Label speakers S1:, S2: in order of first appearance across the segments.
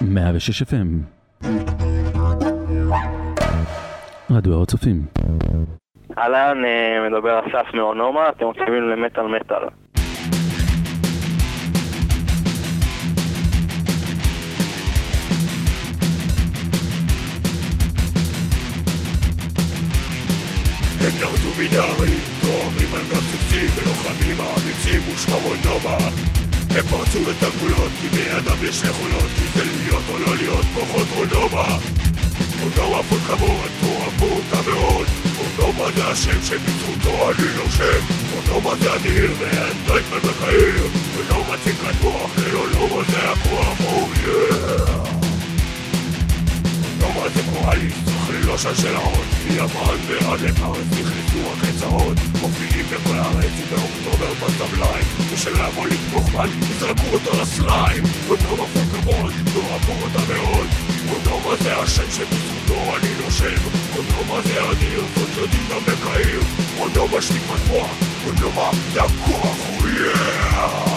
S1: 106 FM רדיו הר הצופים
S2: אהלן, אה, מדבר אסף מאונומה, אתם מקשיבים למטאל מטאל.
S3: הם ירדו מנהרים, תואמים על גרציצים ולוחמים האמיצים ושכבות נובה הם פרצו את הגבולות כי בני אדם יש נכונות כי זה להיות או לא להיות כוחות אונומה אונומה פול כמות, תאהבו אותה מאוד אונומה זה השם שבזכותו אני נושם אונומה זה אדיר ואין דייטמן בקהיר אונומה ציקת מוח, לאונומה זה הכוח, או יאה אונומה זה פועלי, צריך ללא שלשלאות מיוון ועד לפרס נכנסו הקצרות מופיעים בכל הארץ באוקטובר בסבליים ושלבוא לתמוך בן יזרקו אותו לסליים אונומה פול כבוד, תאהבו אותה מאוד אונומה זה השם שבזכותו אני נושם. אונומה זה אדיר, זאת יודעים גם בקהיר. אונומה שטיפת מוח, אונומה זה הכוח, או יאה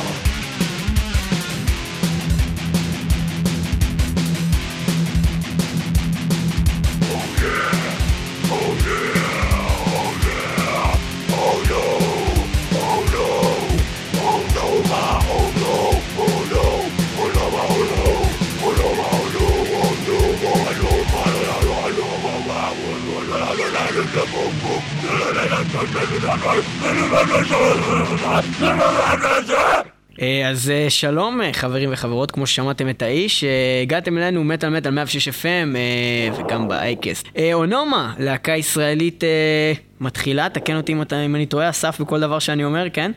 S4: אז אה, שלום אה, חברים וחברות, כמו ששמעתם את האיש, אה, הגעתם אלינו מטאל מטאל 106 FM אה, וגם באייקסט. אה, אונומה, להקה ישראלית אה, מתחילה, תקן אותי אם אני טועה, אסף בכל דבר שאני אומר, כן?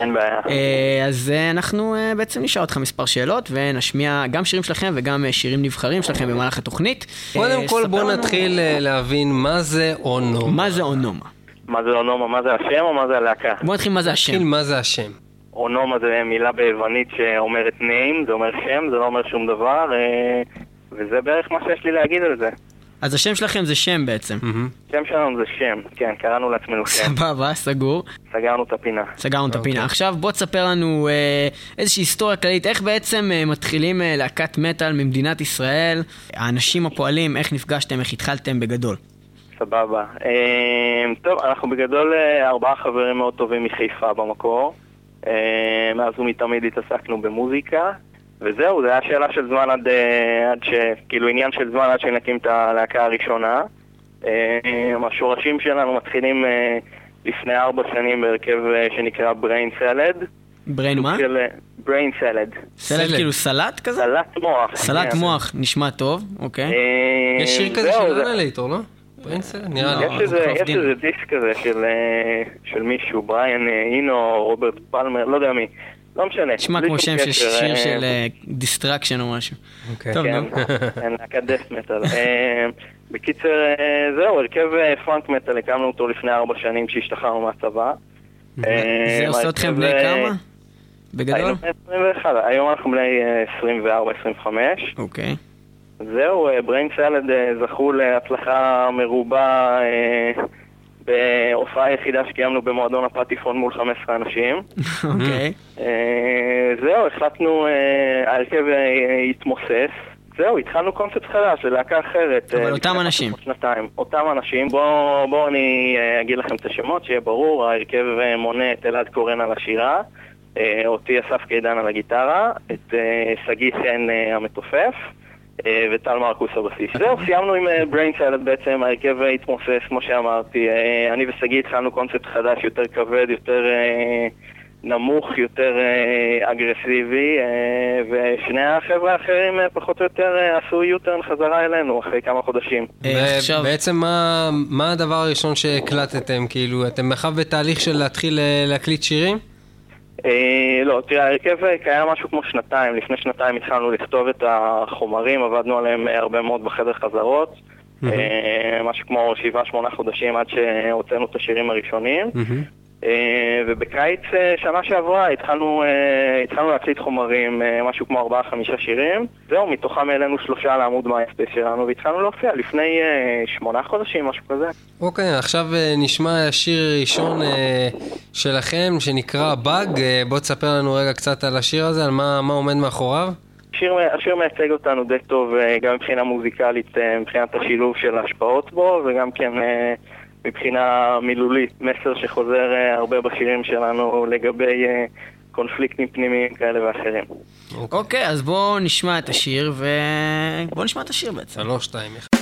S2: אין בעיה.
S4: אה, אז אה, אנחנו אה, בעצם נשאל אותך מספר שאלות ונשמיע גם שירים שלכם וגם שירים נבחרים שלכם במהלך התוכנית.
S5: קודם
S4: אה,
S5: כל
S4: ספר
S5: בוא
S4: לנו
S5: נתחיל אה, להבין מה זה אונו.
S4: מה זה אונומה.
S2: מה זה אונומה? מה זה השם או מה זה הלהקה?
S4: בוא נתחיל מה זה
S5: נתחיל
S4: השם.
S5: מה זה השם.
S2: אונומה זה מילה ביוונית שאומרת name, זה אומר שם, זה לא אומר שום דבר, אה, וזה בערך מה שיש לי להגיד על זה.
S4: אז השם שלכם זה שם בעצם.
S2: שם שלנו זה שם, כן, קראנו לעצמנו שם,
S4: סבבה, סגור.
S2: סגרנו את הפינה.
S4: סגרנו את הפינה. עכשיו בוא תספר לנו אה, איזושהי היסטוריה כללית, איך בעצם אה, מתחילים אה, להקת מטאל ממדינת ישראל, האנשים הפועלים, איך נפגשתם, איך התחלתם בגדול.
S2: סבבה. אה, טוב, אנחנו בגדול אה, ארבעה חברים מאוד טובים מחיפה במקור. אה, מאז ומתמיד התעסקנו במוזיקה, וזהו, זה היה שאלה של זמן עד, אה, עד ש... כאילו עניין של זמן עד שנקים את הלהקה הראשונה. אה, השורשים שלנו מתחילים אה, לפני ארבע שנים בהרכב שנקרא Brain Salad.
S4: בריין מה?
S2: של Brain Salad.
S4: סלט. כאילו סלט כזה?
S2: סלט מוח.
S4: סלט
S2: כן.
S4: מוח, נשמע טוב, אוקיי.
S5: יש שיר כזה של
S2: זה-
S5: אנלייטור, לא? לי.
S2: יש איזה, דיסק כזה של, מישהו, בריאן אינו, רוברט פלמר, לא יודע מי. לא משנה.
S4: נשמע כמו שם של שיר
S2: אה,
S4: של Destruction או משהו.
S5: אוקיי.
S4: טוב,
S2: כן,
S4: נו.
S2: כן, להקת death metal. אה, בקיצר, אה, זהו, הרכב אה, funk metal, הקמנו אותו לפני ארבע שנים כשהשתחררנו מהצבא. אה,
S4: זה עושה אתכם בני
S2: אה,
S4: כמה? בגדול?
S2: היינו בני 21, היום אנחנו בני אה, 24-25.
S4: אוקיי.
S2: זהו, Brain Salad זכו להצלחה מרובה אה, בהופעה היחידה שקיימנו במועדון הפטיפון מול 15 אנשים.
S4: אוקיי.
S2: אה, זהו, החלטנו, אה, ההרכב אה, התמוסס. זהו, התחלנו קונספט חדש ללהקה אחרת.
S4: אבל
S2: אה,
S4: אותם אנשים.
S2: שנתיים. אותם אנשים. בואו בוא אני אה, אגיד לכם את השמות, שיהיה ברור. ההרכב אה, מונה את אלעד קורן על השירה, אה, אותי אסף קידן על הגיטרה, את אה, שגיא חן אה, המתופף. אה, וטל מרקוס הבסיס. זהו, סיימנו עם בריין סלד בעצם, ההרכב אה, התמוסס, כמו שאמרתי. אה, אני ושגיא התחלנו קונספט חדש, יותר כבד, יותר אה, נמוך, יותר אה, אגרסיבי, אה, ושני החבר'ה האחרים אה, פחות או יותר אה, עשו יוטרן חזרה אלינו אחרי כמה חודשים.
S4: אה, עכשיו,
S5: בעצם מה- הדבר הראשון שהקלטתם? כאילו, אתם בכלל בתהליך של להתחיל אה, להקליט שירים?
S2: אה, לא, תראה, ההרכב אה, קיים משהו כמו שנתיים. לפני שנתיים התחלנו לכתוב את החומרים, עבדנו עליהם אה, הרבה מאוד בחדר חזרות. אה, משהו כמו שבעה, שמונה חודשים עד שהוצאנו את השירים הראשונים. אה, ובקיץ אה, שנה שעברה התחלנו, אה, התחלנו להקליט חומרים, משהו כמו 4-5 שירים. זהו, מתוכם העלינו שלושה לעמוד מייספייס שלנו, והתחלנו להופיע לפני שמונה חודשים, משהו כזה.
S5: אוקיי, אוקיי, עכשיו נשמע השיר הראשון שלכם, שנקרא באג. בוא תספר לנו רגע קצת על השיר הזה, על מה, מה עומד מאחוריו.
S2: השיר, השיר מייצג אותנו די טוב גם מבחינה מוזיקלית, מבחינת השילוב של ההשפעות בו, וגם כן מבחינה מילולית, מסר שחוזר אה, הרבה בשירים שלנו לגבי אה, קונפליקטים פנימיים כאלה ואחרים.
S4: אוקיי, okay, אז בואו נשמע את השיר, ובואו נשמע את השיר בעצם.
S6: שלוש, שתיים, אחד.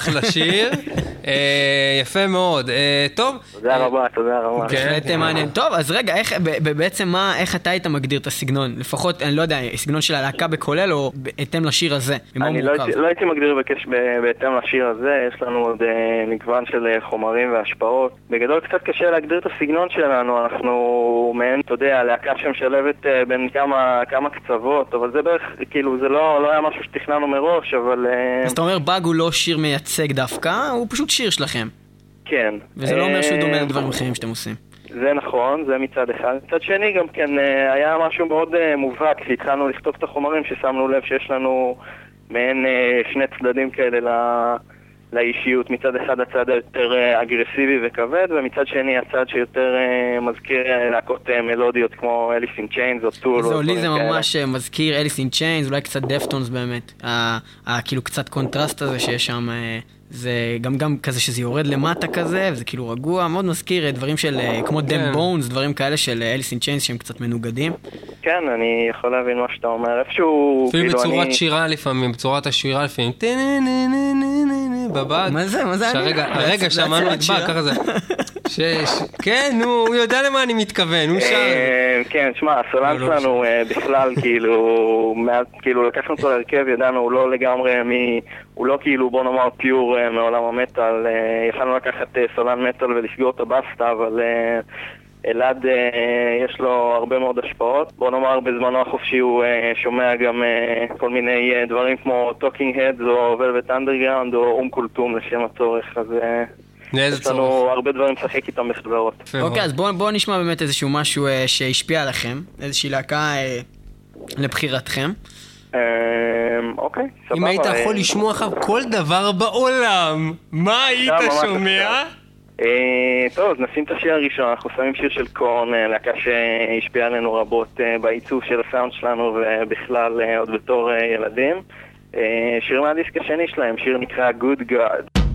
S5: אחלה שיר. אה, יפה מאוד. אה, טוב.
S2: תודה רבה, תודה רבה.
S5: כן.
S4: בהחלט מעניין. טוב, אז רגע, איך, ב- ב- בעצם מה, איך אתה היית מגדיר את הסגנון? לפחות, אני לא יודע, סגנון של הלהקה בכולל או בהתאם לשיר הזה?
S2: אני לא? הייתי, לא הייתי מגדיר בהתאם לשיר הזה, יש לנו עוד אה, מגוון של חומרים והשפעות. בגדול קצת קשה להגדיר את הסגנון שלנו, אנחנו מעין, אתה יודע, להקה שמשלבת בין כמה, קצוות, אבל זה בערך, כאילו, זה לא, לא היה משהו שתכננו מראש, אבל
S4: אז אתה אומר, באג הוא לא שיר מייצג דווקא, הוא פשוט שיר שלכם.
S2: כן.
S4: וזה לא אומר שהוא
S2: אה,
S4: דומה לדברים אחרים שאתם עושים.
S2: זה נכון, זה מצד אחד. מצד שני גם כן אה, היה משהו מאוד אה, מובהק כשהתחלנו לכתוב את החומרים, ששמנו לב שיש לנו מעין אה, שני צדדים כאלה ל- לאישיות. מצד אחד הצד היותר אה, אגרסיבי וכבד, ומצד שני הצד שיותר אה, מזכיר אה, להקות אה, מלודיות כמו אליס אין צ'יינס או טול.
S4: זהו, לי זה. ממש אה, מזכיר Alice in Chains, אולי קצת Deftones באמת. כאילו קצת קונטרסט הזה שיש שם, אה, זה גם גם כזה שזה יורד למטה כזה, וזה כאילו רגוע, מאוד מזכיר אה, דברים של, אה, כמו
S5: כן.
S4: Them Bones, דברים כאלה של Alice in Chains שהם קצת מנוגדים.
S2: כן, אני יכול להבין מה שאתה אומר. איפשהו,
S5: אפילו
S2: כאילו,
S5: בצורת
S2: אני...
S5: שירה לפעמים, בצורת השירה לפעמים. טה-נה-נה-נה-נה-נה, בבד.
S4: מה זה? מה זה אני?
S5: שהרגע,
S4: זה-
S5: הרגע
S4: זה
S5: שמענו
S4: הצורת
S5: את? באג, ככה זה. ש- ש- כן, נו, הוא יודע למה אני מתכוון, הוא שר.
S2: אה, כן, שמע, הסולן
S5: לא, לא
S2: שלנו אה, בכלל, כאילו, מאז, כאילו, לקחנו אותו להרכב, ידענו, הוא לא לגמרי מ... הוא לא כאילו, בוא נאמר, פיור אה, מעולם המטאל. יכלנו לקחת סולן מטאל ולסגור את הבסטה, אבל אלעד, אה, יש לו הרבה מאוד השפעות. בוא נאמר, בזמנו החופשי הוא אה, שומע גם אה, כל מיני אה, דברים כמו Talking Heads או Velvet Underground או אום כולתום לשם הצורך, אז אה, יש לנו
S5: צורך.
S2: הרבה דברים לשחק איתם בחברות.
S4: אוקיי, אז בואו בוא נשמע באמת איזשהו משהו אה, שהשפיע עליכם, איזושהי להקה אה, לבחירתכם.
S2: אה, אוקיי, סבבה.
S5: אם היית
S2: אה,
S5: יכול לשמוע עכשיו כל דבר בעולם, מה היית שומע?
S2: אה, טוב, אז נשים את השיר הראשון, אנחנו שמים שיר של קורן, להקה שהשפיעה עלינו רבות בעיצוב של הסאונד שלנו ובכלל עוד בתור ילדים. שיר מהדיסק השני שלהם, שיר נקרא Good God.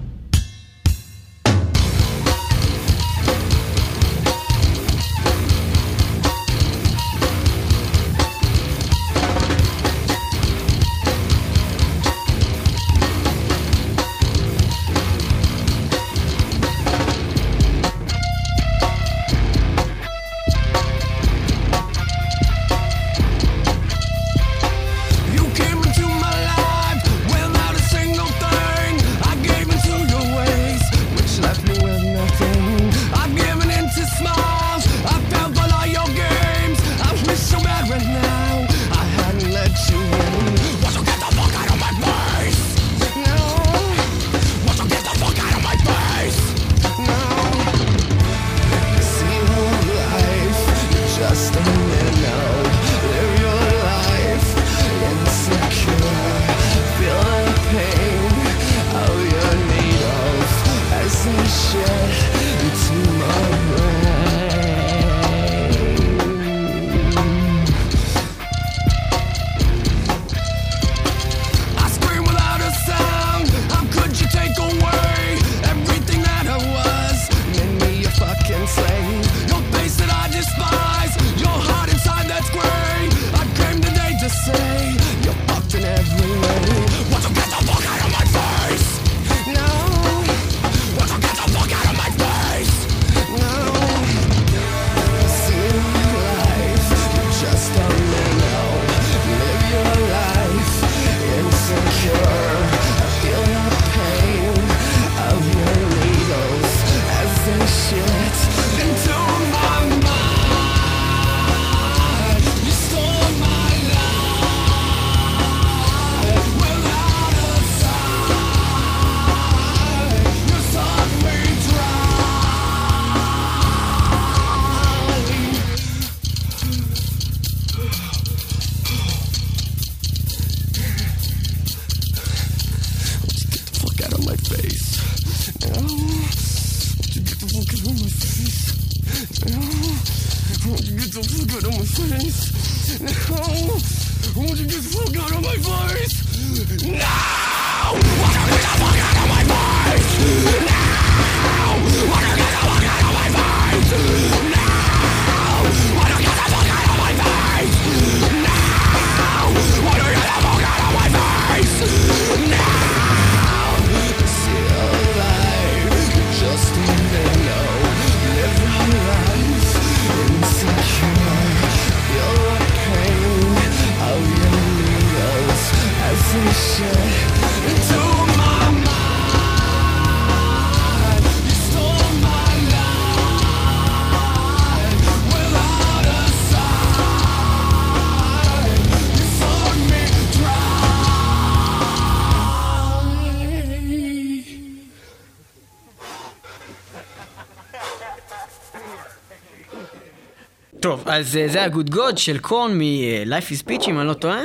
S4: אז אה, זה הגוד גוד של קורן מ-Life is Peach, אם אני לא טועה.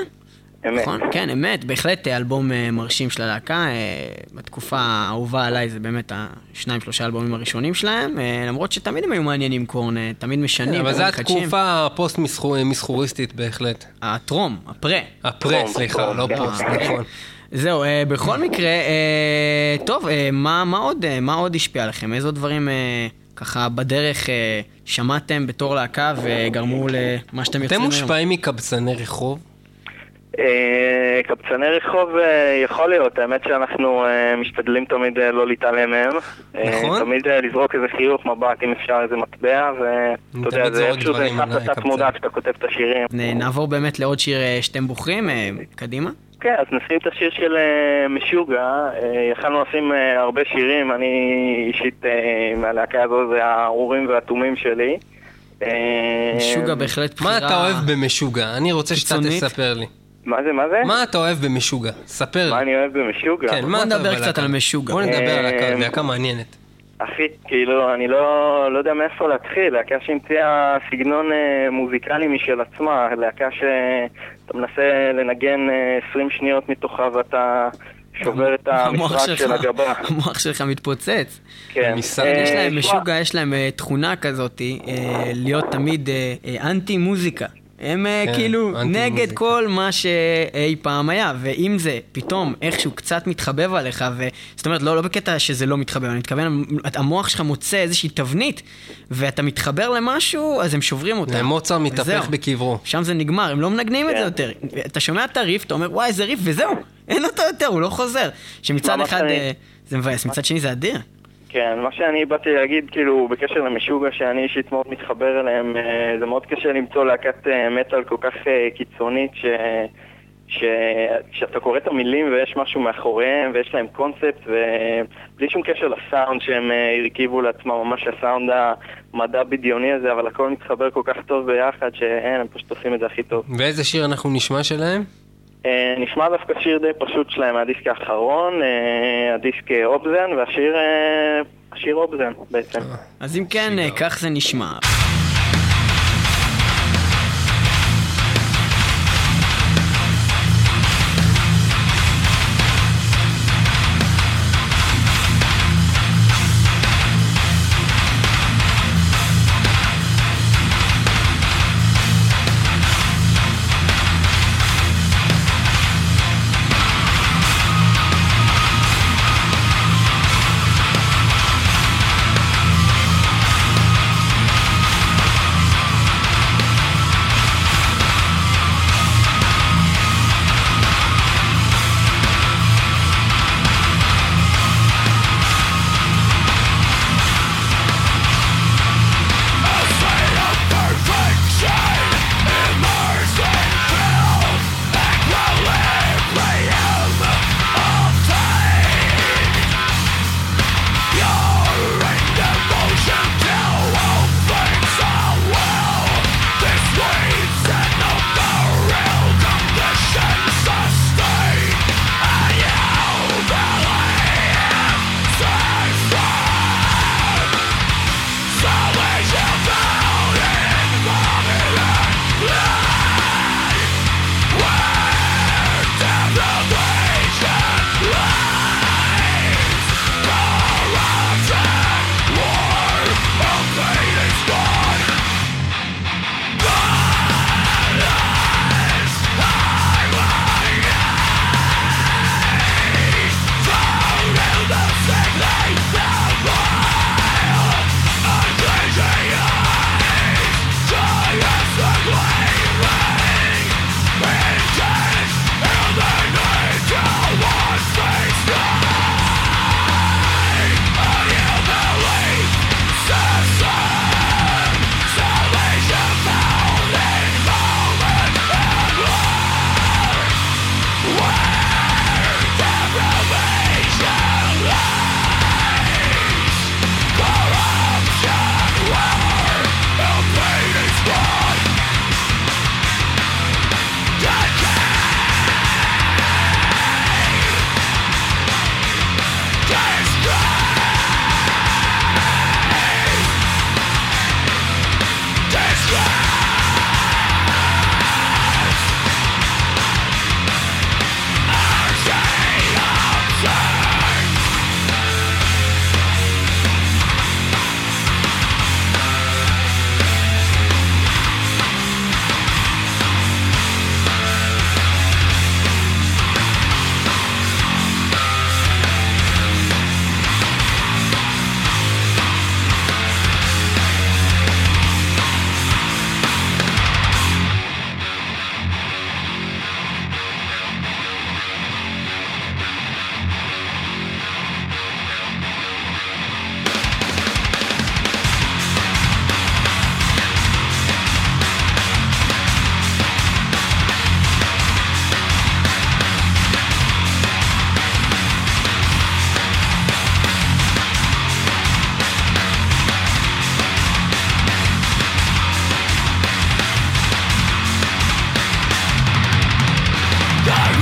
S2: אמת.
S4: נכון, כן, אמת, בהחלט אה, אלבום אה, מרשים של הלהקה. אה, בתקופה האהובה עליי זה באמת השניים, שלושה האלבומים הראשונים שלהם, אה, למרות שתמיד הם היו מעניינים קורן, אה, תמיד משנים,
S5: אבל זו. התקופה הפוסט-מסחוריסטית בהחלט.
S4: הטרום, הפרה.
S5: הפרה, סליחה, לא. פוסט, נכון.
S4: זהו, אה, בכל מקרה, אה, טוב, אה, מה, מה, עוד, אה, מה עוד השפיע עליכם? איזה דברים אה, ככה בדרך אה, שמעתם בתור להקה וגרמו למה שאתם יוצאים
S5: אתם
S4: היום?
S5: מושפעים מקבצני רחוב?
S2: אה, קבצני רחוב אה, יכול להיות, האמת שאנחנו אה, משתדלים תמיד לא להתעלם מהם.
S5: נכון.
S2: תמיד לזרוק איזה חיוך, מבט, אם אפשר איזה מטבע, ואתה יודע, זה איכשהו זה נכנס לתת מודע. כשאתה כותב את השירים.
S4: נעבור באמת לעוד שיר שאתם בוחרים, קדימה.
S2: כן, אז נשים את השיר של אה, משוגע, אה, יכלנו לשים אה, הרבה שירים, אני אישית מהלהקה הזו זה האורים והתומים שלי.
S4: משוגע בהחלט בחירה...
S5: מה אתה אוהב במשוגע? אני רוצה שאתה. תספר לי.
S2: מה זה, מה זה?
S5: מה אתה אוהב במשוגע? ספר
S2: מה
S5: לי.
S2: אני אוהב במשוגע?
S5: כן, מה
S4: בוא
S5: אתה אוהב
S4: נדבר קצת? על משוגע.
S5: בוא נדבר על להקה מעניינת.
S2: אחי, כאילו, אני לא, לא יודע מאיפה להתחיל, להקה שהמציאה סגנון אה, מוזיקלי משל עצמה, להקה שאתה מנסה לנגן אה, 20 שניות מתוכה ואתה שובר את המשחק של הגבה.
S4: המוח שלך מתפוצץ.
S2: כן.
S5: מסע-
S2: אה,
S4: יש להם, משוגע, יש להם אה, תכונה כזאת, אה, להיות תמיד אה, אה, אנטי מוזיקה. הם אה,
S5: כן,
S4: כאילו נגד
S5: מוזיקה.
S4: כל מה שאי פעם היה, ואם זה פתאום איכשהו קצת מתחבב עליך, ו... זאת אומרת, לא, לא בקטע שזה לא מתחבב, אני מתכוון, המוח שלך מוצא איזושהי תבנית, ואתה מתחבר למשהו, אז הם שוברים אותה.
S5: מוצר מתהפך. בקברו.
S4: שם זה נגמר, הם לא מנגנים את זה
S2: כן.
S4: יותר. אתה שומע את הריף, אתה אומר, וואי, איזה ריף, וזהו, אין אותו יותר, הוא לא חוזר. שמצד אחד
S2: אני-
S4: אה, זה מבאס, מצד שני זה אדיר.
S2: כן, מה שאני באתי להגיד, כאילו, בקשר למשוגע שאני אישית מאוד מתחבר אליהם, אה, זה מאוד קשה למצוא להקת אה, מטאל כל כך אה, קיצונית, ש... ש... שאתה קורא את המילים ויש משהו מאחוריהם ויש להם קונספט ובלי שום קשר לסאונד שהם הרכיבו לעצמם, ממש הסאונד המדע בדיוני הזה, אבל הכל מתחבר כל כך טוב ביחד שאין, הם פשוט עושים את זה הכי טוב.
S5: ואיזה שיר אנחנו נשמע שלהם?
S2: אה, נשמע דווקא שיר די פשוט שלהם מהדיסק האחרון, אה, הדיסק אה, אובזן, והשיר השיר אובזן בעצם.
S4: אז אם כן, כך זה נשמע.
S2: die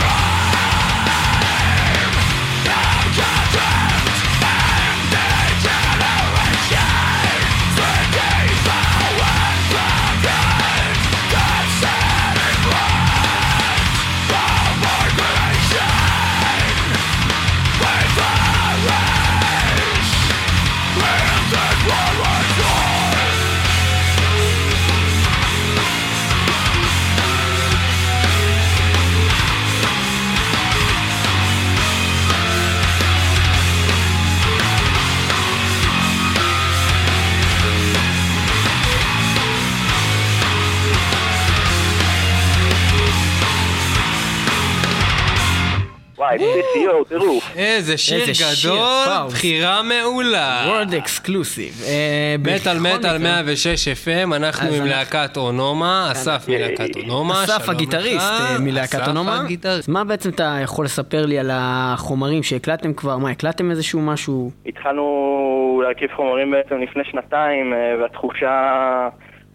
S5: איזה שיר
S4: איזה שיר,
S5: גדול,
S4: וואו.
S5: בחירה מעולה.
S4: וורד אקסקלוסיב. אה,
S5: מטאל מטאל 106 FM, אנחנו עם להקת אונומה, אסף מלהקת אונומה,
S4: אסף הגיטריסט. אה, מלהקת אונומה. מה בעצם אתה יכול לספר לי על החומרים שהקלטתם כבר? מה, הקלטתם איזשהו משהו?
S2: התחלנו להרכיב חומרים בעצם לפני שנתיים, אה, והתחושה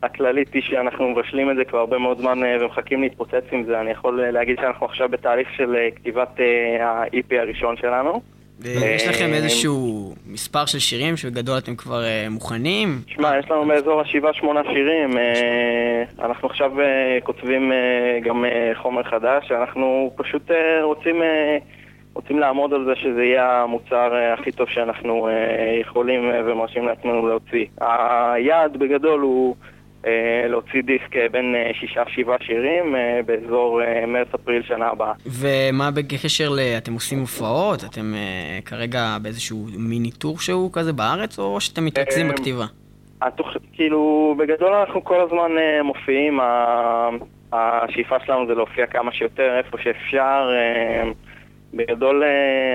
S2: הכללית היא שאנחנו מבשלים את זה כבר הרבה מאוד זמן אה, ומחכים להתפוצץ עם זה. אני יכול אה, להגיד שאנחנו עכשיו בתהליך של אה, כתיבת ה-EP הראשון שלנו.
S4: יש לכם איזשהו מספר של שירים שבגדול אתם כבר מוכנים?
S2: שמע, יש לנו באזור השבעה שמונה שירים. אנחנו עכשיו כותבים גם חומר חדש. אנחנו פשוט רוצים, רוצים לעמוד על זה שזה יהיה המוצר הכי טוב שאנחנו יכולים ומרשים לעצמנו להוציא. היעד בגדול הוא להוציא דיסק אה, בין אה, שישה שבעה שירים אה, באזור אה, מרץ-אפריל שנה הבאה.
S4: ומה בקשר ל... אתם עושים הופעות? אתם אה, כרגע באיזשהו מיני טור שהוא כזה בארץ, או שאתם מתרכזים
S2: אה,
S4: בכתיבה?
S2: כאילו, בגדול אנחנו כל הזמן uh, מופיעים. השאיפה שלנו זה להופיע כמה שיותר איפה שאפשר. בגדול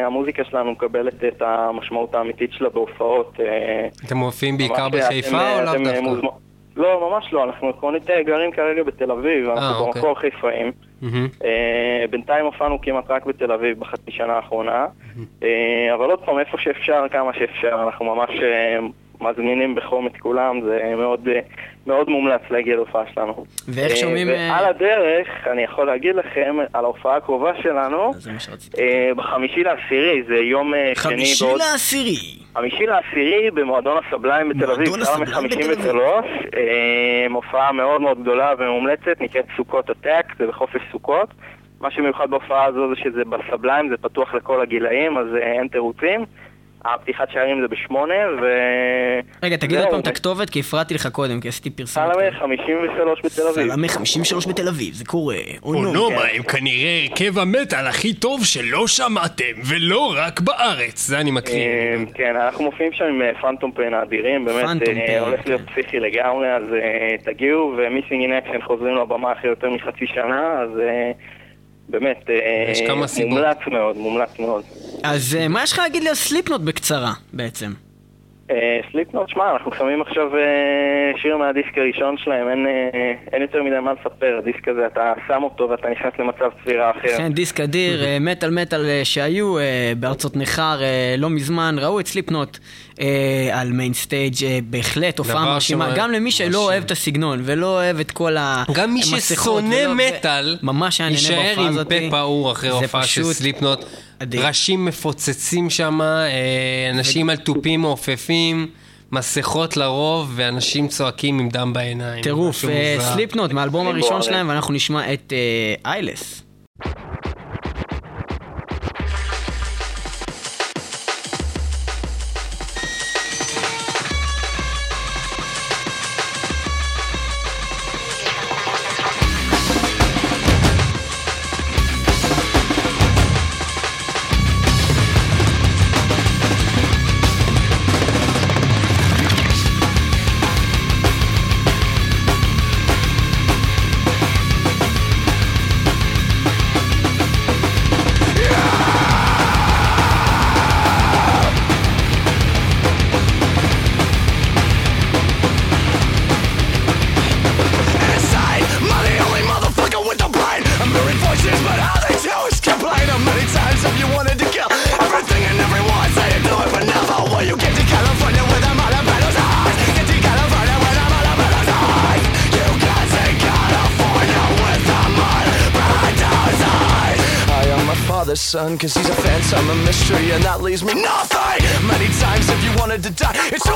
S2: המוזיקה שלנו מקבלת את המשמעות האמיתית שלה בהופעות. Uh,
S5: אתם מופיעים בעיקר בחיפה או
S2: אה,
S5: לאו
S2: אה,
S5: דווקא?
S2: לא, ממש לא, אנחנו עקרונית אה, גרים כרגע בתל אביב, אנחנו
S5: אוקיי.
S2: במקור חיפאים.
S5: מהמם.
S2: אה, בינתיים הופענו כמעט רק בתל אביב בחצי שנה האחרונה, אה, אבל עוד פעם, איפה שאפשר, כמה שאפשר, אנחנו ממש אה, מזמינים בחום את כולם, זה מאוד, אה, מאוד מומלץ להגיע להופעה שלנו.
S4: ואיך
S2: אה,
S4: שומעים... אה,
S2: ועל הדרך, אני יכול להגיד לכם על ההופעה הקרובה שלנו. אה, בחמישי לעשירי, זה יום אה, שני
S4: חמישי
S2: בעוד...
S4: לעשירי.
S2: חמישי לעשירי במועדון הסבליים בתל אביב,
S4: הסבליים בתל
S2: מ-53, הופעה מאוד מאוד גדולה ומומלצת, נקראת סוכות הטק, זה בחופש סוכות. מה שמיוחד בהופעה הזו זה שזה ב Sublime, זה פתוח לכל הגילאים, אז אה, אין תירוצים. הפתיחת שערים זה בשמונה, ו...
S4: רגע, תגיד עוד פעם את הכתובת, כי הפרעתי לך קודם, כי עשיתי פרסומת.
S2: סלמה 53 בתל אביב.
S4: סלמה 53 בתל אביב, זה קורה.
S7: אונומה הם כנראה הרכב המטאל הכי טוב שלא שמעתם, ולא רק בארץ.
S5: זה אני מקריא.
S2: אה, כן, אנחנו מופיעים שם עם אה, Phantom Pain האדירים, באמת אה, הולך להיות
S4: כן.
S2: פסיכי לגמרי, אז אה, תגיעו, ו Missing in Action חוזרים לבמה אחרי יותר מחצי שנה, אז אה, באמת, אה,
S5: יש כמה סיבות.
S2: מומלץ מאוד, מומלץ מאוד.
S4: אז אה, מה יש לך להגיד לי על Slipknot בקצרה, בעצם?
S2: Slipknot, שמע, אנחנו שמים עכשיו אה, שיר מהדיסק הראשון שלהם, אין, אה, אין יותר מדי מה לספר, הדיסק הזה, אתה שם אותו ואתה נכנס למצב צבירה אחר.
S4: כן, דיסק אדיר, אה, מטאל מטאל אה, שהיו אה, בארצות אה, לא מזמן, ראו את Slipknot אה, על main stage, אה, בהחלט הופעה מרשימה. גם למי שלא אוהב את הסגנון ולא אוהב את כל המסכות.
S5: גם מי ששונא מטאל,
S4: ממש היה נהנה
S5: יישאר עם. פה פעור אחרי הופעה של סליפנוט.
S4: אדיר.
S5: ראשים מפוצצים שם, אנשים על תופים מעופפים, מסכות לרוב, ואנשים צועקים עם דם בעיניים.
S4: טירוף, אה. סליפנוט מהאלבום הראשון שלהם, ואנחנו נשמע את אה, איילס.
S8: Cause he's a phantom, a mystery, and that leaves me nothing. Many times if you wanted to die, it's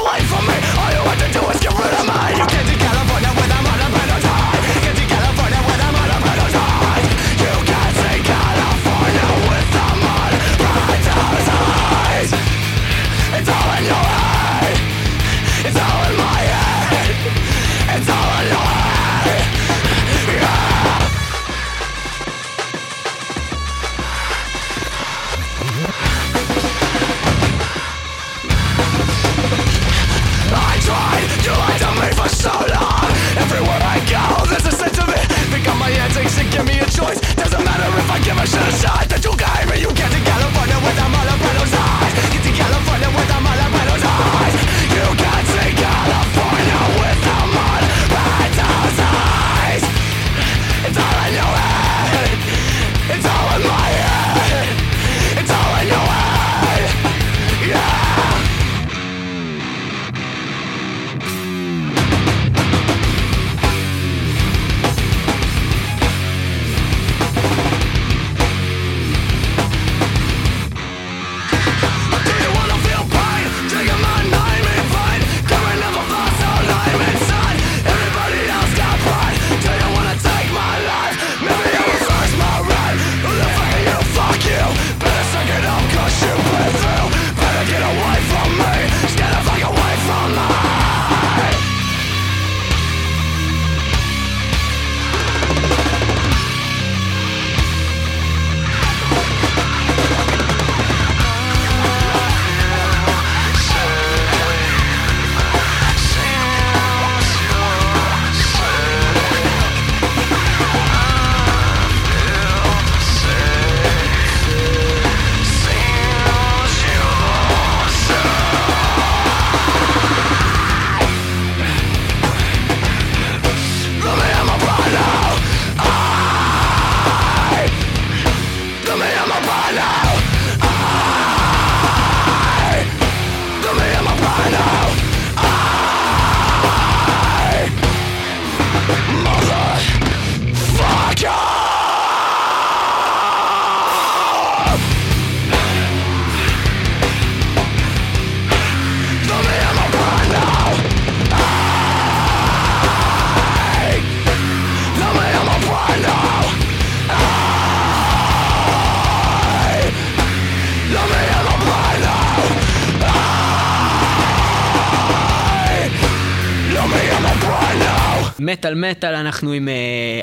S4: מטאל מטאל, אנחנו עם אה,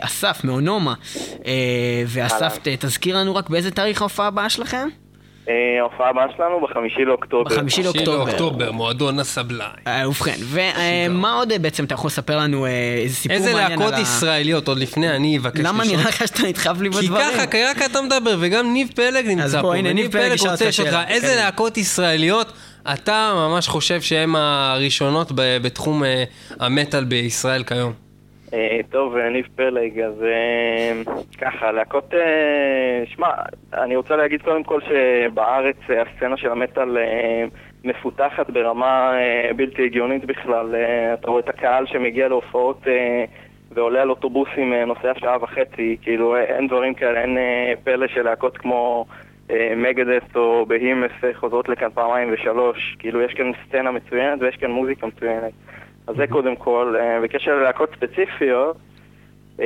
S4: אסף מאונומה. אה, ואסף. ת- תזכיר לנו רק באיזה תאריך ההופעה הבאה שלכם?
S2: אה, ההופעה הבאה שלנו בחמישי לאוקטובר.
S4: בחמישי לאוקטובר.
S5: לאוקטובר, מועדון הסבליים.
S4: אה, ובכן, ומה עוד בעצם אתה יכול לספר לנו איזה סיפור
S5: איזה
S4: מעניין על
S5: להקות
S4: ה...
S5: ישראליות, עוד לפני אני אבקש
S4: למה
S5: לשאול.
S4: נראה לך שאתה נדחף לי
S5: כי
S4: בדברים?
S5: ככה, כי רק אתה מדבר, וגם ניב פלג נמצא פה, וניב
S4: פלג
S5: רוצה לשאול. איזה
S4: כן.
S5: להקות ישראליות אתה ממש חושב שהן הראשונות בתחום המטאל בישראל כיום?
S2: אה, טוב, ניב פלג, אז אה, ככה, להקות... אה, שמע, אני רוצה להגיד קודם כל שבארץ הסצנה של המטאל מפותחת ברמה בלתי הגיונית בכלל. אתה רואה את הקהל שמגיע להופעות ועולה על אוטובוסים, נוסע שעה וחצי, כאילו אין דברים כאלה, אין פלא של להקות כמו... מגדס או בהימס חוזרות לכאן פעמיים ושלוש, כאילו יש כאן סצנה מצוינת ויש כאן מוזיקה מצוינת. אז זה קודם כל. אה, בקשר ללהקות ספציפיות, אה,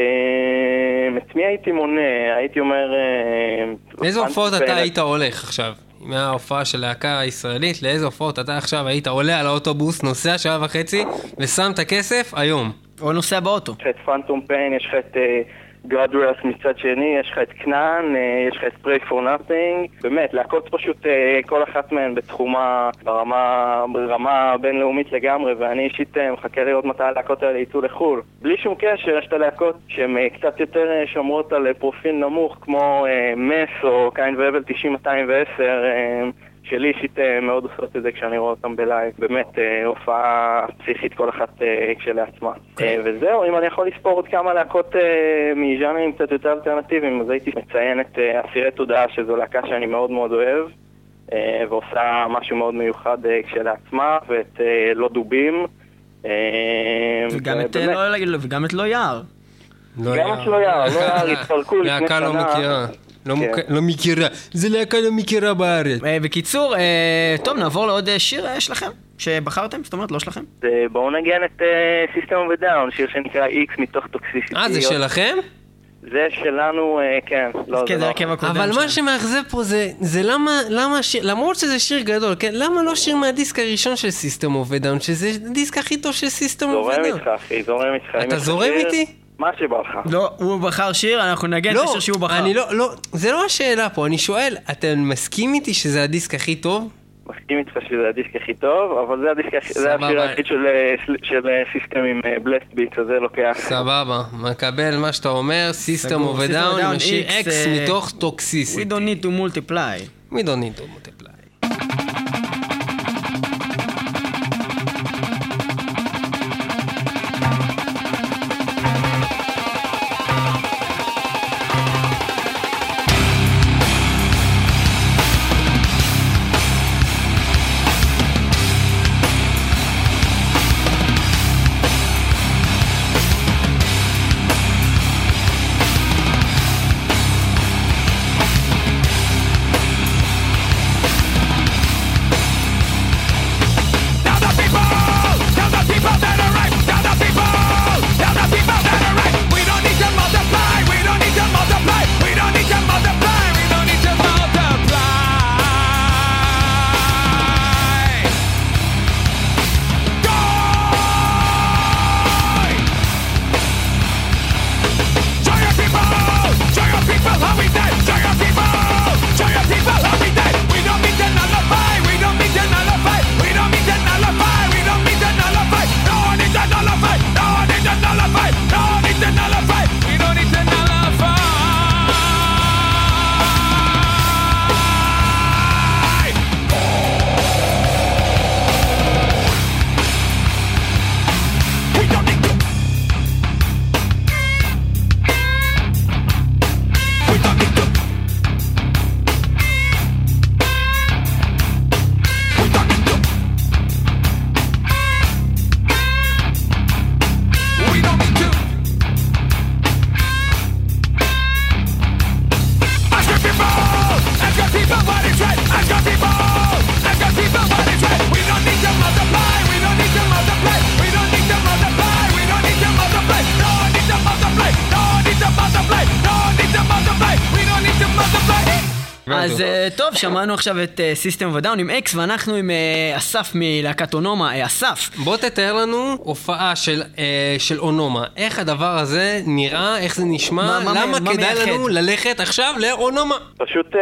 S2: את מי הייתי מונה? הייתי אומר... אה,
S5: לאיזה הופעות אתה היית הולך עכשיו? מההופעה של להקה ישראלית, לאיזה הופעות אתה עכשיו היית עולה על האוטובוס, נוסע שעה וחצי, ושם את הכסף היום?
S4: או נוסע באוטו.
S2: יש לך את פנטום פיין, יש לך את גרדואס מצד שני, יש לך את כנען, אה, יש לך את פריי פור נאטינג, באמת, להקות פשוט, אה, כל אחת מהן בתחומה, ברמה, ברמה בינלאומית לגמרי, ואני אישית אה, מחכה לראות מתי הלהקות האלה יצאו לחו"ל. בלי שום קשר, יש את הלהקות שהן קצת יותר שומרות על פרופיל נמוך, כמו מס או קיין והבל 90-210, אה, שלי אישית אה, מאוד עושות את זה כשאני רואה אותם בלייב. באמת, אה, הופעה פסיכית כל אחת אה, כשלעצמה. אה, וזהו, אם אני יכול לספור עוד כמה להקות מז'אנרים קצת יותר אלטרנטיביים, אז הייתי מציין את אסירי תודעה, שזו להקה שאני מאוד מאוד אוהב, ועושה משהו מאוד מיוחד כשלעצמה, ואת לא דובים.
S4: וגם את,
S2: ובאמת,
S4: לא, וגם את לא יער.
S2: גם את לא יער, לא יער התפרקו לפני
S5: להקה לא
S2: שנה.
S5: מכירה. לא
S2: כן.
S5: מוכ- לא מכירה. זה להקה לא מכירה בארץ.
S4: אה, בקיצור, אה, טוב, נעבור לעוד אה, שיר שלכם, שבחרתם, זאת אומרת, לא שלכם.
S2: בואו נגן את System of a Down, שיר שנקרא X מתוך Toxicity.
S5: אה, זה שלכם?
S2: זה שלנו, כן. לא,
S4: כן, זה
S2: לא.
S4: הרכב הקודם.
S5: אבל מה. שמאכזב פה זה, זה למה, למה שיר, למרות שזה שיר גדול, כן? למה לא שיר מהדיסק הראשון של System of a Down, שזה הדיסק הכי טוב של System of a
S2: זורם
S5: Down?
S2: איתך, אחי, זורם איתך.
S5: אתה זורם איתי?
S2: מה שבא לך.
S4: לא, הוא בחר שיר, אנחנו נגן את
S5: לא,
S4: השיר שהוא בחר.
S5: אני לא, לא, זה לא השאלה פה, אני שואל, אתה מסכים איתי שזה הדיסק הכי טוב?
S2: מסכים איתך שזה הדיסק הכי טוב, אבל זה הדיסק הכי, זה. השיר היחיד של, אה, של- של אה, System עם blast beat, אז זה לוקח.
S5: סבבה, מקבל מה שאתה אומר,
S4: System
S5: עם השיר
S4: X,
S5: X
S4: אה,
S5: מתוך
S4: We
S5: Toxicity.
S4: don't need to multiply.
S5: We don't need to multiply.
S4: טוב, שמענו עכשיו את System of a Down עם X, ואנחנו עם אה, אסף מלהקת אונומה. אה, אסף,
S5: בוא תתאר לנו הופעה של, אה, של אונומה. איך הדבר הזה נראה, איך זה נשמע,
S4: מה- מה-
S5: למה
S4: מה
S5: כדאי
S4: מייחד?
S5: לנו ללכת עכשיו לאונומה?
S2: פשוט, אה,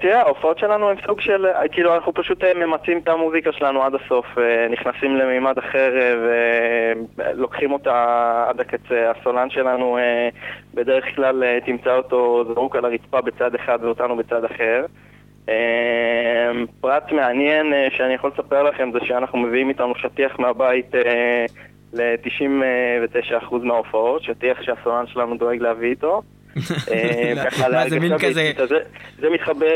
S2: תראה, ההופעות שלנו הם סוג של, אה, כאילו אנחנו פשוט אה, ממצים את המוזיקה שלנו עד הסוף, אה, נכנסים למימד אחר אה, ולוקחים אותה עד הקצה. הסולן שלנו אה, בדרך כלל אה, תמצא אותו זרוק על הרצפה בצד אחד ואותנו בצד אחר. אה, פרט מעניין אה, שאני יכול לספר לכם זה שאנחנו מביאים איתנו שטיח מהבית אה, ל-99% מההופעות, שטיח שהסולן שלנו דואג להביא איתו. אה,
S4: מה, זה מין כזה-
S2: מתחבר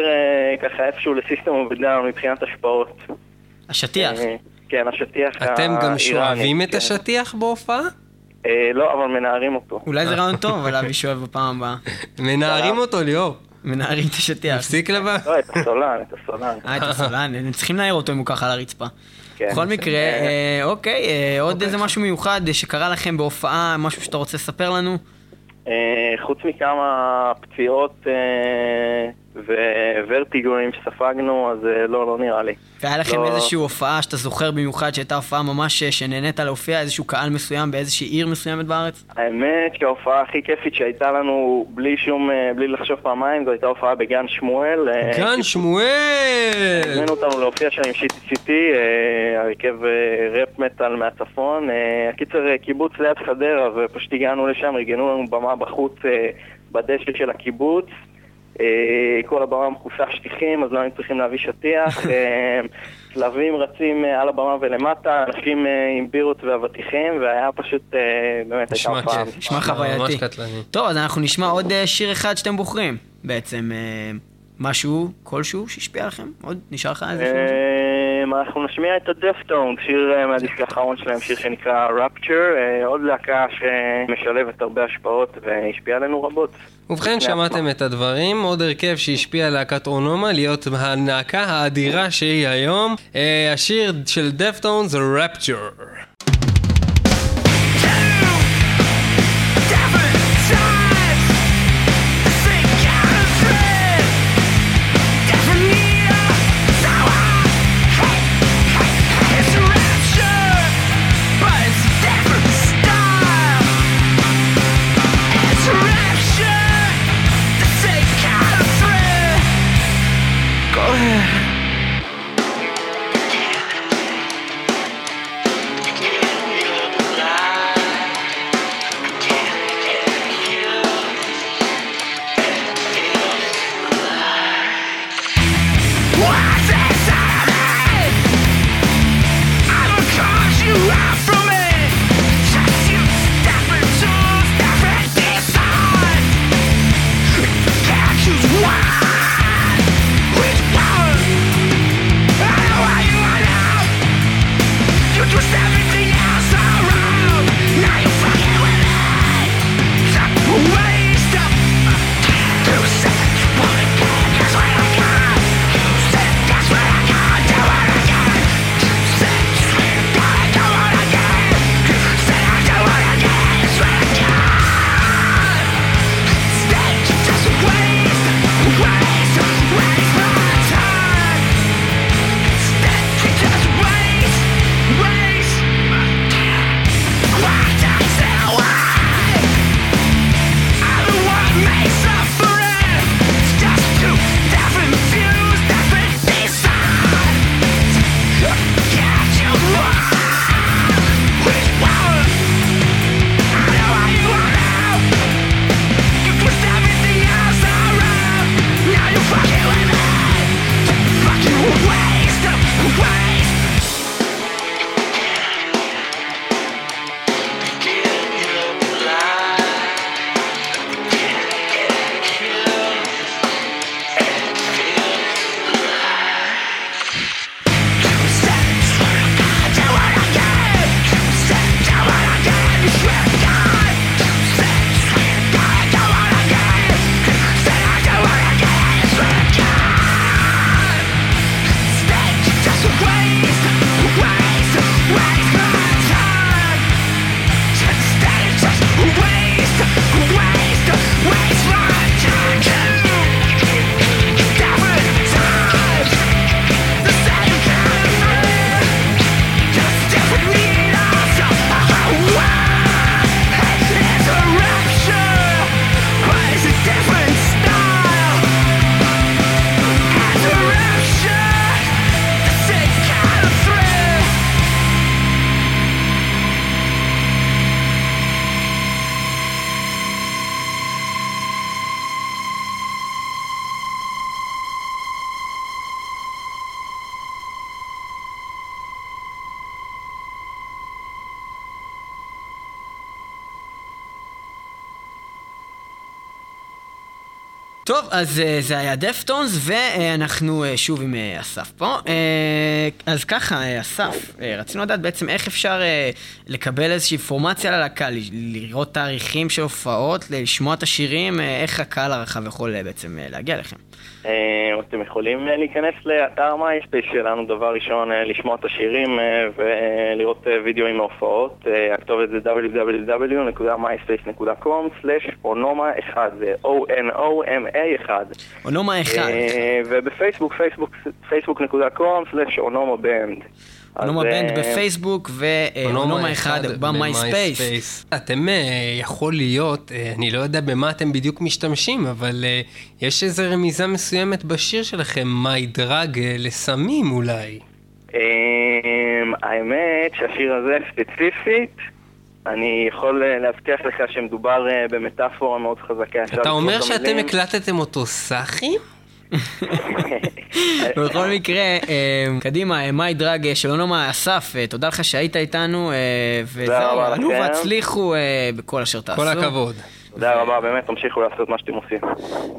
S2: ככה איפשהו לסיסטם אובדאון מבחינת השפעות.
S4: השטיח.
S2: כן, השטיח
S5: אתם גם
S2: האיראני,
S5: שואבים את
S2: כן.
S5: השטיח בהופעה?
S2: לא, אבל מנערים אותו.
S4: אולי זה רעיון טוב, אבל להביא שואב בפעם הבאה.
S5: מנערים אותו, ליאור.
S4: מנערים את השטיח.
S5: תפסיק לבד.
S2: לא, את הסולן, את הסולן.
S4: אה, את הסולן, הם צריכים להעיר אותו אם הוא ככה על הרצפה.
S2: כן.
S4: בכל מקרה, אה, אוקיי, אה, עוד איזה משהו מיוחד שקרה לכם בהופעה, משהו שאתה רוצה לספר לנו?
S2: אה, חוץ מכמה פציעות וורטיגואים שספגנו, אז אה, לא, לא נראה לי.
S4: והיה לכם
S2: לא.
S4: איזושהי הופעה שאתה זוכר במיוחד, שהייתה הופעה ממש אה, שנהנית להופיע, איזשהו קהל מסוים באיזושהי עיר מסוימת בארץ?
S2: האמת שההופעה הכי כיפית שהייתה לנו בלי שום, אה, בלי לחשוב פעמיים, זו הייתה הופעה בגן שמואל.
S5: גן שמואל!
S2: הזמינו אותנו להופיע שם עם שיטי סיטי, הרכב ראפ מטאל מהצפון. הקיצר, קיבוץ ליד חדרה, ופשוט הגענו לשם, ארגנו לנו במה בחוץ בדשא של הקיבוץ. אה, כל הבמה מכוסה שטיחים, אז לא היינו צריכים להביא שטיח. אה, כלבים רצים אה, על הבמה ולמטה, אנשים עם בירות ואבטיחים, והיה פשוט, באמת, הייתה הופעה.
S4: נשמע חווייתי. טוב, אז אנחנו נשמע עוד שיר אחד שאתם בוחרים. בעצם, משהו, כלשהו שהשפיע עליכם? עוד? נשאר לך איזה משהו?
S2: אה, אנחנו נשמיע את הדפטון, שיר אה, מהדיסק האחרון שלהם, שיר שנקרא Rapture, אה, עוד להקה שמשלבת הרבה השפעות והשפיעה עלינו רבות.
S5: ובכן, שמעתם את הדברים, עוד הרכב שהשפיע על להקת אונומה, להיות הלהקה האדירה שהיא היום. אה, השיר של דפטון זה רפצ'ר.
S4: טוב, אז אה, זה היה Deftones, ואנחנו אה, שוב עם אה, אסף פה. אה, אז ככה, אה, אסף, אה, רצינו לדעת בעצם איך אפשר אה, לקבל איזושהי אינפורמציה על הלהקה, ל- לראות תאריכים של הופעות, לשמוע את השירים, אה, איך הקהל הרחב יכול אה, בעצם אה, להגיע אליכם.
S2: אה, אתם יכולים אה, להיכנס לאתר מייספייס שלנו, דבר ראשון, אה, לשמוע את השירים אה, ולראות אה, וידאוים. אה, הכתובת זה www.myspace.com/onoma 1, זה O-N-O-M-A 1.
S4: אונומה אחד.
S2: אה, ובפייסבוק, פייסבוק, facebook.com/onoma band.
S4: אונומה band בפייסבוק ואונומה אחד במייספייס.
S5: אתם, אה, יכול להיות, אה, אני לא יודע במה אתם בדיוק משתמשים, אבל אה, יש איזו רמיזה מסוימת בשיר שלכם, My Drug אה, לסמים אולי.
S2: אמ, האמת שהשיר הזה ספציפית, אני יכול אה, להבטיח לך שמדובר אה, במטאפורה מאוד חזקה.
S5: אתה אומר
S2: את
S5: שאתם. הקלטתם אותו סאחי?
S4: בכל מקרה, אה, קדימה, מאי דרג אה, של אונומה אסף, תודה לך שהיית איתנו, וזהו, עלו. והצליחו בכל אשר תעשו.
S5: כל הכבוד.
S2: תודה רבה, באמת, תמשיכו לעשות מה שאתם עושים.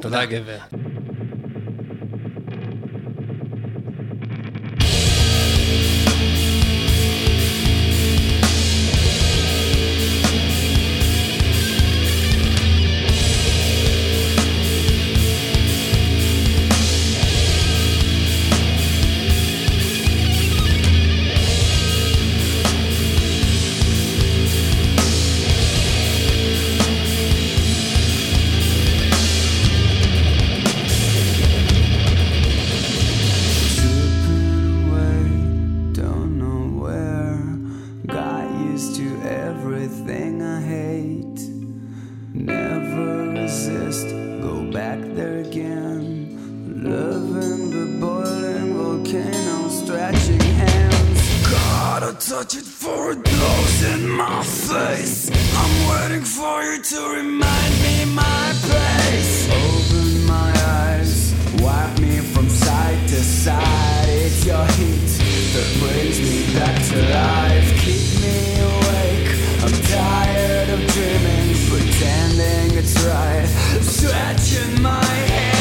S5: תודה גבר.
S6: To everything I hate. Never resist, go back there again. Loving the boiling volcano, stretching hands. Gotta touch it for it blows in my face. I'm waiting for you to remind me my place. Open my eyes, wipe me from side to side. It's your heat that brings me back to life. Keep me standing, it's right, stretching my hand.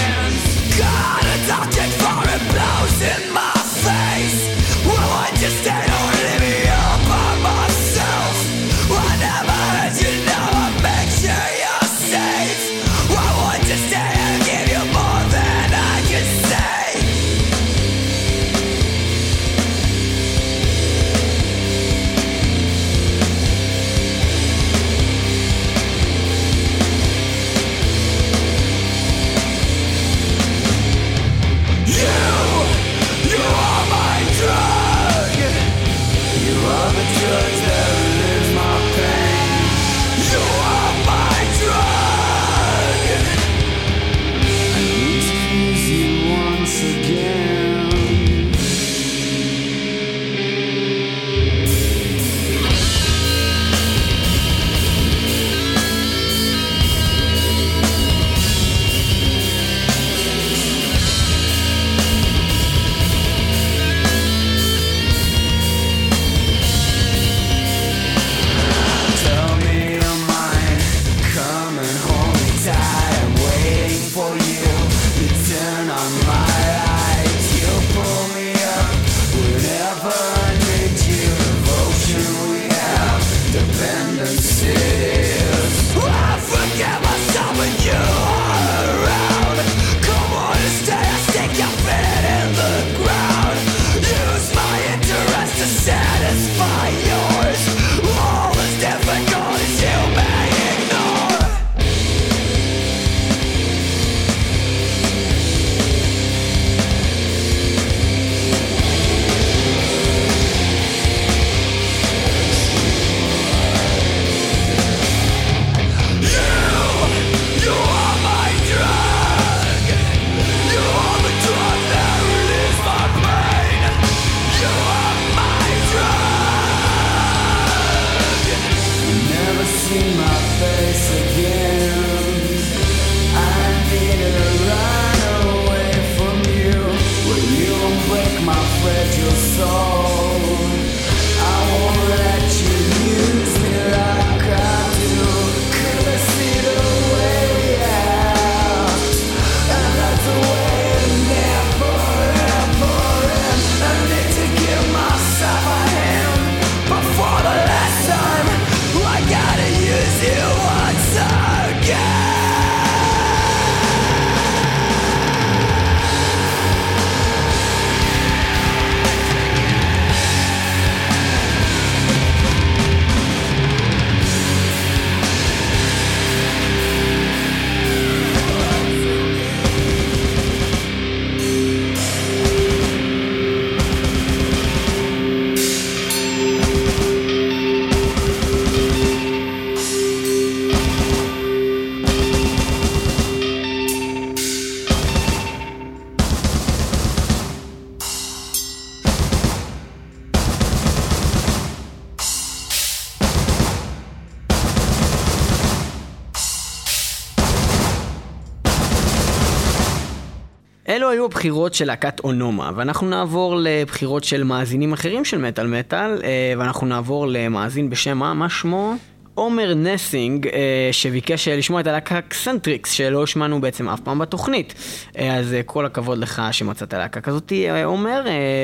S4: אלו היו הבחירות של להקת אונומה, ואנחנו נעבור לבחירות של מאזינים אחרים של מטאל מטאל, אה, ואנחנו נעבור למאזין בשם מה? מה שמו? עומר נסינג, אה, שביקש אה, לשמוע את הלהקה Xentrix, שלא השמענו בעצם אף פעם בתוכנית. אז כל הכבוד לך שמצאת להקה כזאת, עומר,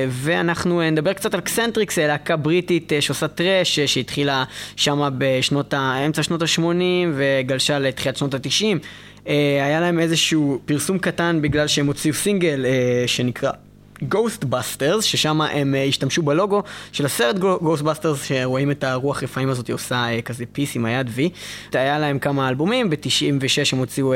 S4: ואנחנו נדבר קצת על Xentrix, להקה בריטית שעושה thrash, שהתחילה שמה בשנות ה... אמצע שנות ה-80 וגלשה לתחילת שנות ה-90. אה, היה להם איזשהו פרסום קטן בגלל שהם הוציאו סינגל אה, שנקרא Ghostbusters, ששם הם אה, השתמשו בלוגו של הסרט Ghostbusters, שרואים את הרוח רפאים הזאת, היא עושה כזה פיס עם היד V. היה להם כמה אלבומים, ב-96 הם הוציאו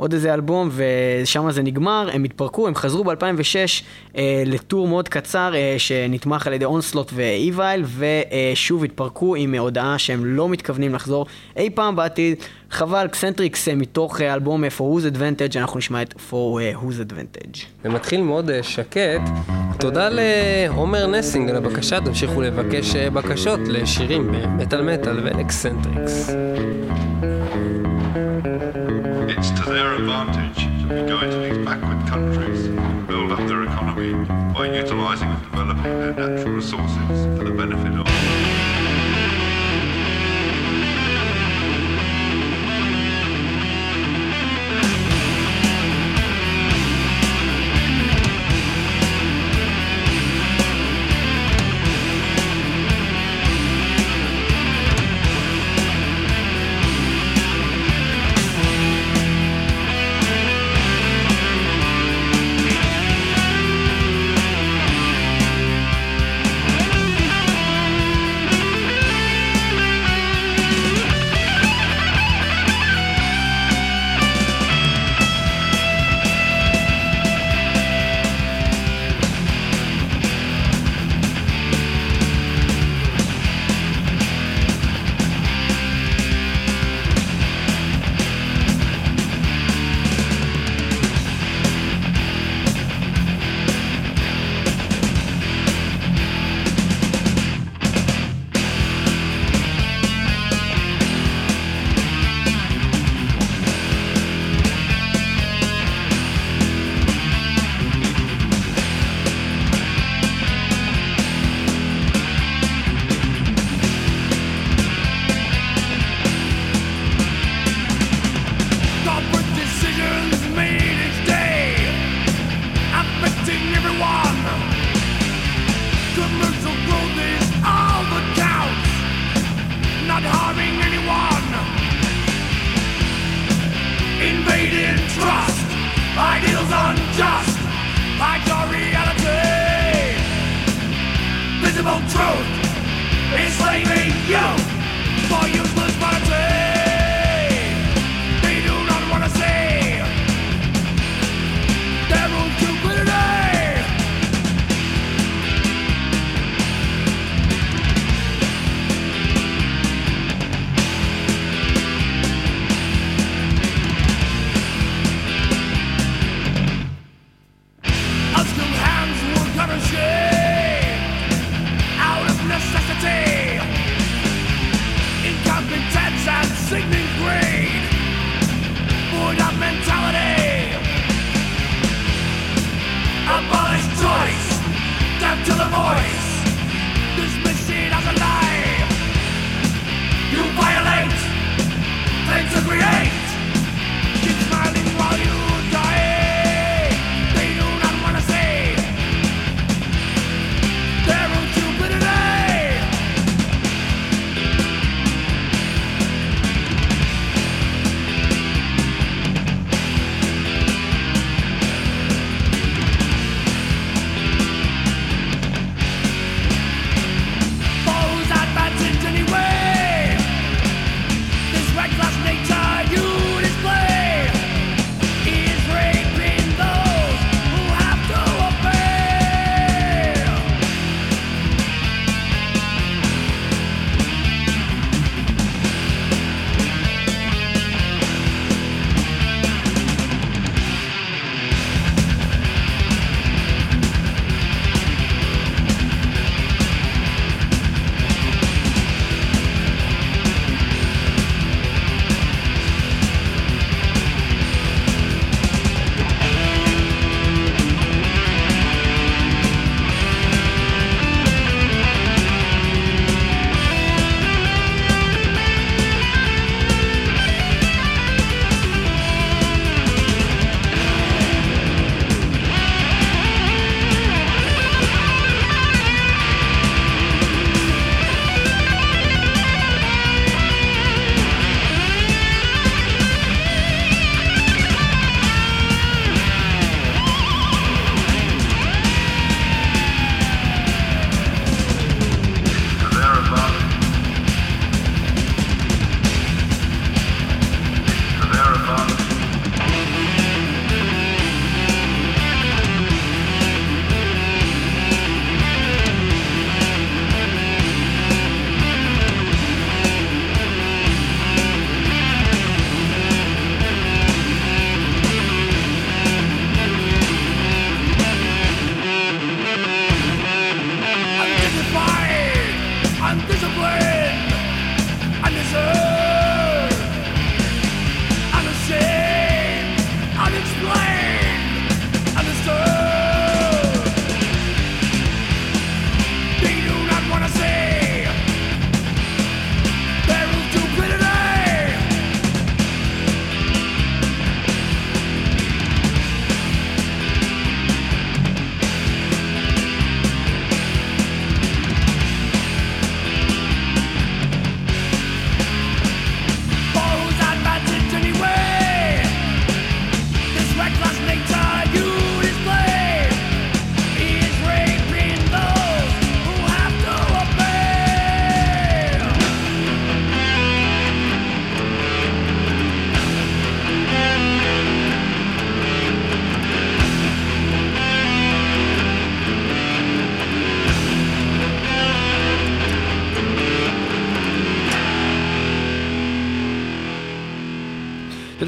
S4: עוד איזה אלבום, ושם זה נגמר, הם התפרקו, הם חזרו ב-2006 אה, לטור מאוד קצר, אה, שנתמך על ידי אונסלוט ואיווייל, ושוב התפרקו עם הודעה שהם לא מתכוונים לחזור אי פעם בעתיד. חבל, Xentrix אה, מתוך אה, אלבום אה, For Whose Advantage, אנחנו נשמע את For Whose Advantage.
S5: זה מתחיל מאוד שקט. תודה לעומר נסינג על הבקשה, תמשיכו לבקש בקשות לשירים במטאל מטאל ול
S9: Xentrix. To advantage to be going to these backward countries and build up their economy by utilising and developing their natural resources for the benefit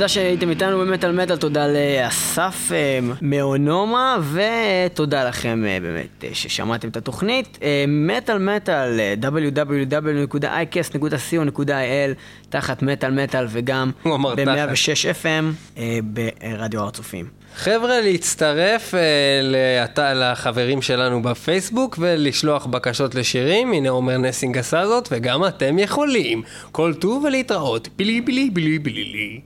S4: תודה שהייתם איתנו במטאל מטאל, תודה לאסף אה, מאונומה, ותודה לכם אה, באמת אה, ששמעתם את התוכנית. מטאל מטאל, www.icast.co.il, תחת מטאל מטאל וגם
S5: הוא אמר תחת.
S4: ב-106 FM ברדיו הר הצופים.
S5: חבר'ה, להצטרף לת... לחברים שלנו בפייסבוק ולשלוח בקשות לשירים, הנה עומר נסינג עשה זאת, וגם אתם יכולים. כל טוב ולהתראות, בילי בילי בילי בילי.